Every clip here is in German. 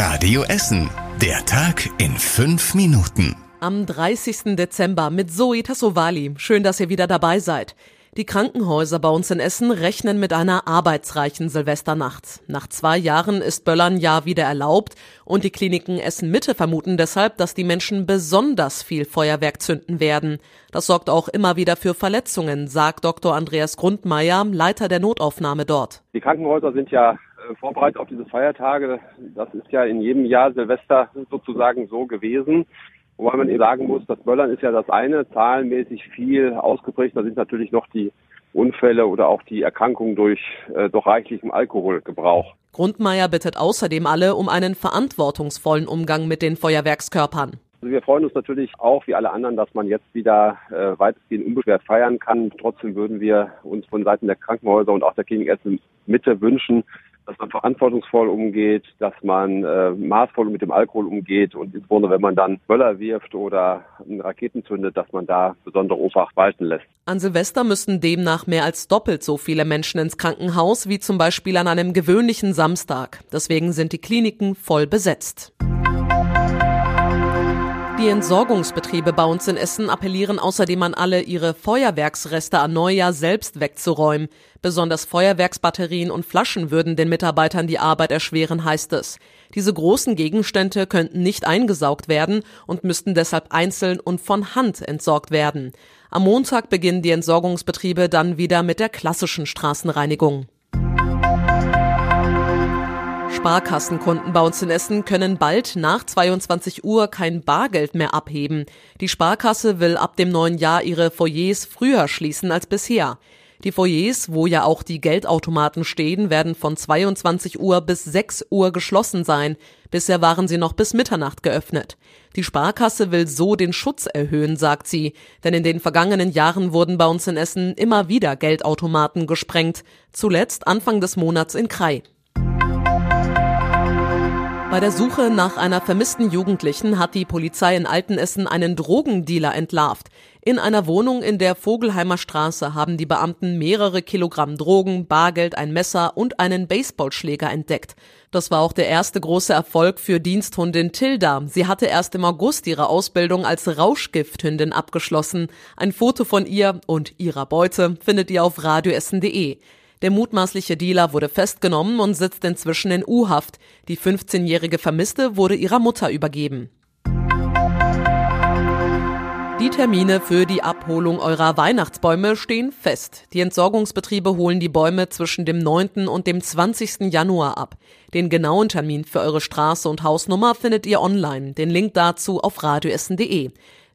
Radio Essen. Der Tag in fünf Minuten. Am 30. Dezember mit Zoe Tassovali. Schön, dass ihr wieder dabei seid. Die Krankenhäuser bei uns in Essen rechnen mit einer arbeitsreichen Silvesternacht. Nach zwei Jahren ist Böllern ja wieder erlaubt und die Kliniken Essen Mitte vermuten deshalb, dass die Menschen besonders viel Feuerwerk zünden werden. Das sorgt auch immer wieder für Verletzungen, sagt Dr. Andreas Grundmeier, Leiter der Notaufnahme dort. Die Krankenhäuser sind ja äh, vorbereitet auf diese Feiertage. Das ist ja in jedem Jahr Silvester sozusagen so gewesen. Wobei man eben sagen muss, das Böllern ist ja das eine, zahlenmäßig viel ausgeprägt. Da sind natürlich noch die Unfälle oder auch die Erkrankungen durch äh, doch reichlichem Alkoholgebrauch. Grundmeier bittet außerdem alle um einen verantwortungsvollen Umgang mit den Feuerwerkskörpern. Also wir freuen uns natürlich auch, wie alle anderen, dass man jetzt wieder äh, weitestgehend unbeschwert feiern kann. Trotzdem würden wir uns von Seiten der Krankenhäuser und auch der Klinik Essen Mitte wünschen, dass man verantwortungsvoll umgeht, dass man äh, maßvoll mit dem Alkohol umgeht und insbesondere wenn man dann Böller wirft oder Raketen zündet, dass man da besondere Obacht walten lässt. An Silvester müssten demnach mehr als doppelt so viele Menschen ins Krankenhaus wie zum Beispiel an einem gewöhnlichen Samstag. Deswegen sind die Kliniken voll besetzt. Die Entsorgungsbetriebe bei uns in Essen appellieren außerdem an alle, ihre Feuerwerksreste an Neujahr selbst wegzuräumen. Besonders Feuerwerksbatterien und Flaschen würden den Mitarbeitern die Arbeit erschweren, heißt es. Diese großen Gegenstände könnten nicht eingesaugt werden und müssten deshalb einzeln und von Hand entsorgt werden. Am Montag beginnen die Entsorgungsbetriebe dann wieder mit der klassischen Straßenreinigung. Sparkassenkunden bei uns in Essen können bald nach 22 Uhr kein Bargeld mehr abheben. Die Sparkasse will ab dem neuen Jahr ihre Foyers früher schließen als bisher. Die Foyers, wo ja auch die Geldautomaten stehen, werden von 22 Uhr bis 6 Uhr geschlossen sein. Bisher waren sie noch bis Mitternacht geöffnet. Die Sparkasse will so den Schutz erhöhen, sagt sie, denn in den vergangenen Jahren wurden bei uns in Essen immer wieder Geldautomaten gesprengt, zuletzt Anfang des Monats in Krai. Bei der Suche nach einer vermissten Jugendlichen hat die Polizei in Altenessen einen Drogendealer entlarvt. In einer Wohnung in der Vogelheimer Straße haben die Beamten mehrere Kilogramm Drogen, Bargeld, ein Messer und einen Baseballschläger entdeckt. Das war auch der erste große Erfolg für Diensthundin Tilda. Sie hatte erst im August ihre Ausbildung als Rauschgifthündin abgeschlossen. Ein Foto von ihr und ihrer Beute findet ihr auf radioessen.de. Der mutmaßliche Dealer wurde festgenommen und sitzt inzwischen in U-Haft. Die 15-jährige Vermisste wurde ihrer Mutter übergeben. Die Termine für die Abholung eurer Weihnachtsbäume stehen fest. Die Entsorgungsbetriebe holen die Bäume zwischen dem 9. und dem 20. Januar ab. Den genauen Termin für eure Straße und Hausnummer findet ihr online. Den Link dazu auf radioessen.de.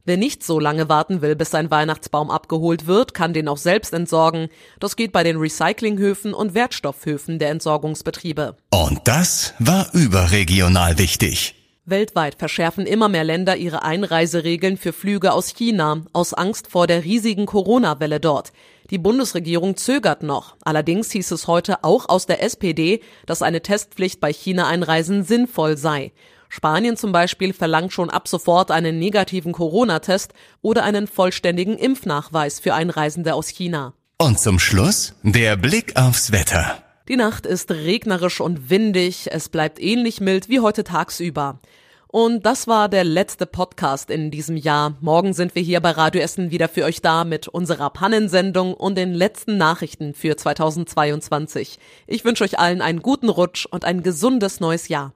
Wer nicht so lange warten will, bis sein Weihnachtsbaum abgeholt wird, kann den auch selbst entsorgen. Das geht bei den Recyclinghöfen und Wertstoffhöfen der Entsorgungsbetriebe. Und das war überregional wichtig. Weltweit verschärfen immer mehr Länder ihre Einreiseregeln für Flüge aus China, aus Angst vor der riesigen Corona-Welle dort. Die Bundesregierung zögert noch. Allerdings hieß es heute auch aus der SPD, dass eine Testpflicht bei China-Einreisen sinnvoll sei. Spanien zum Beispiel verlangt schon ab sofort einen negativen Corona-Test oder einen vollständigen Impfnachweis für Einreisende aus China. Und zum Schluss der Blick aufs Wetter. Die Nacht ist regnerisch und windig, es bleibt ähnlich mild wie heute tagsüber. Und das war der letzte Podcast in diesem Jahr. Morgen sind wir hier bei Radio Essen wieder für euch da mit unserer Pannensendung und den letzten Nachrichten für 2022. Ich wünsche euch allen einen guten Rutsch und ein gesundes neues Jahr.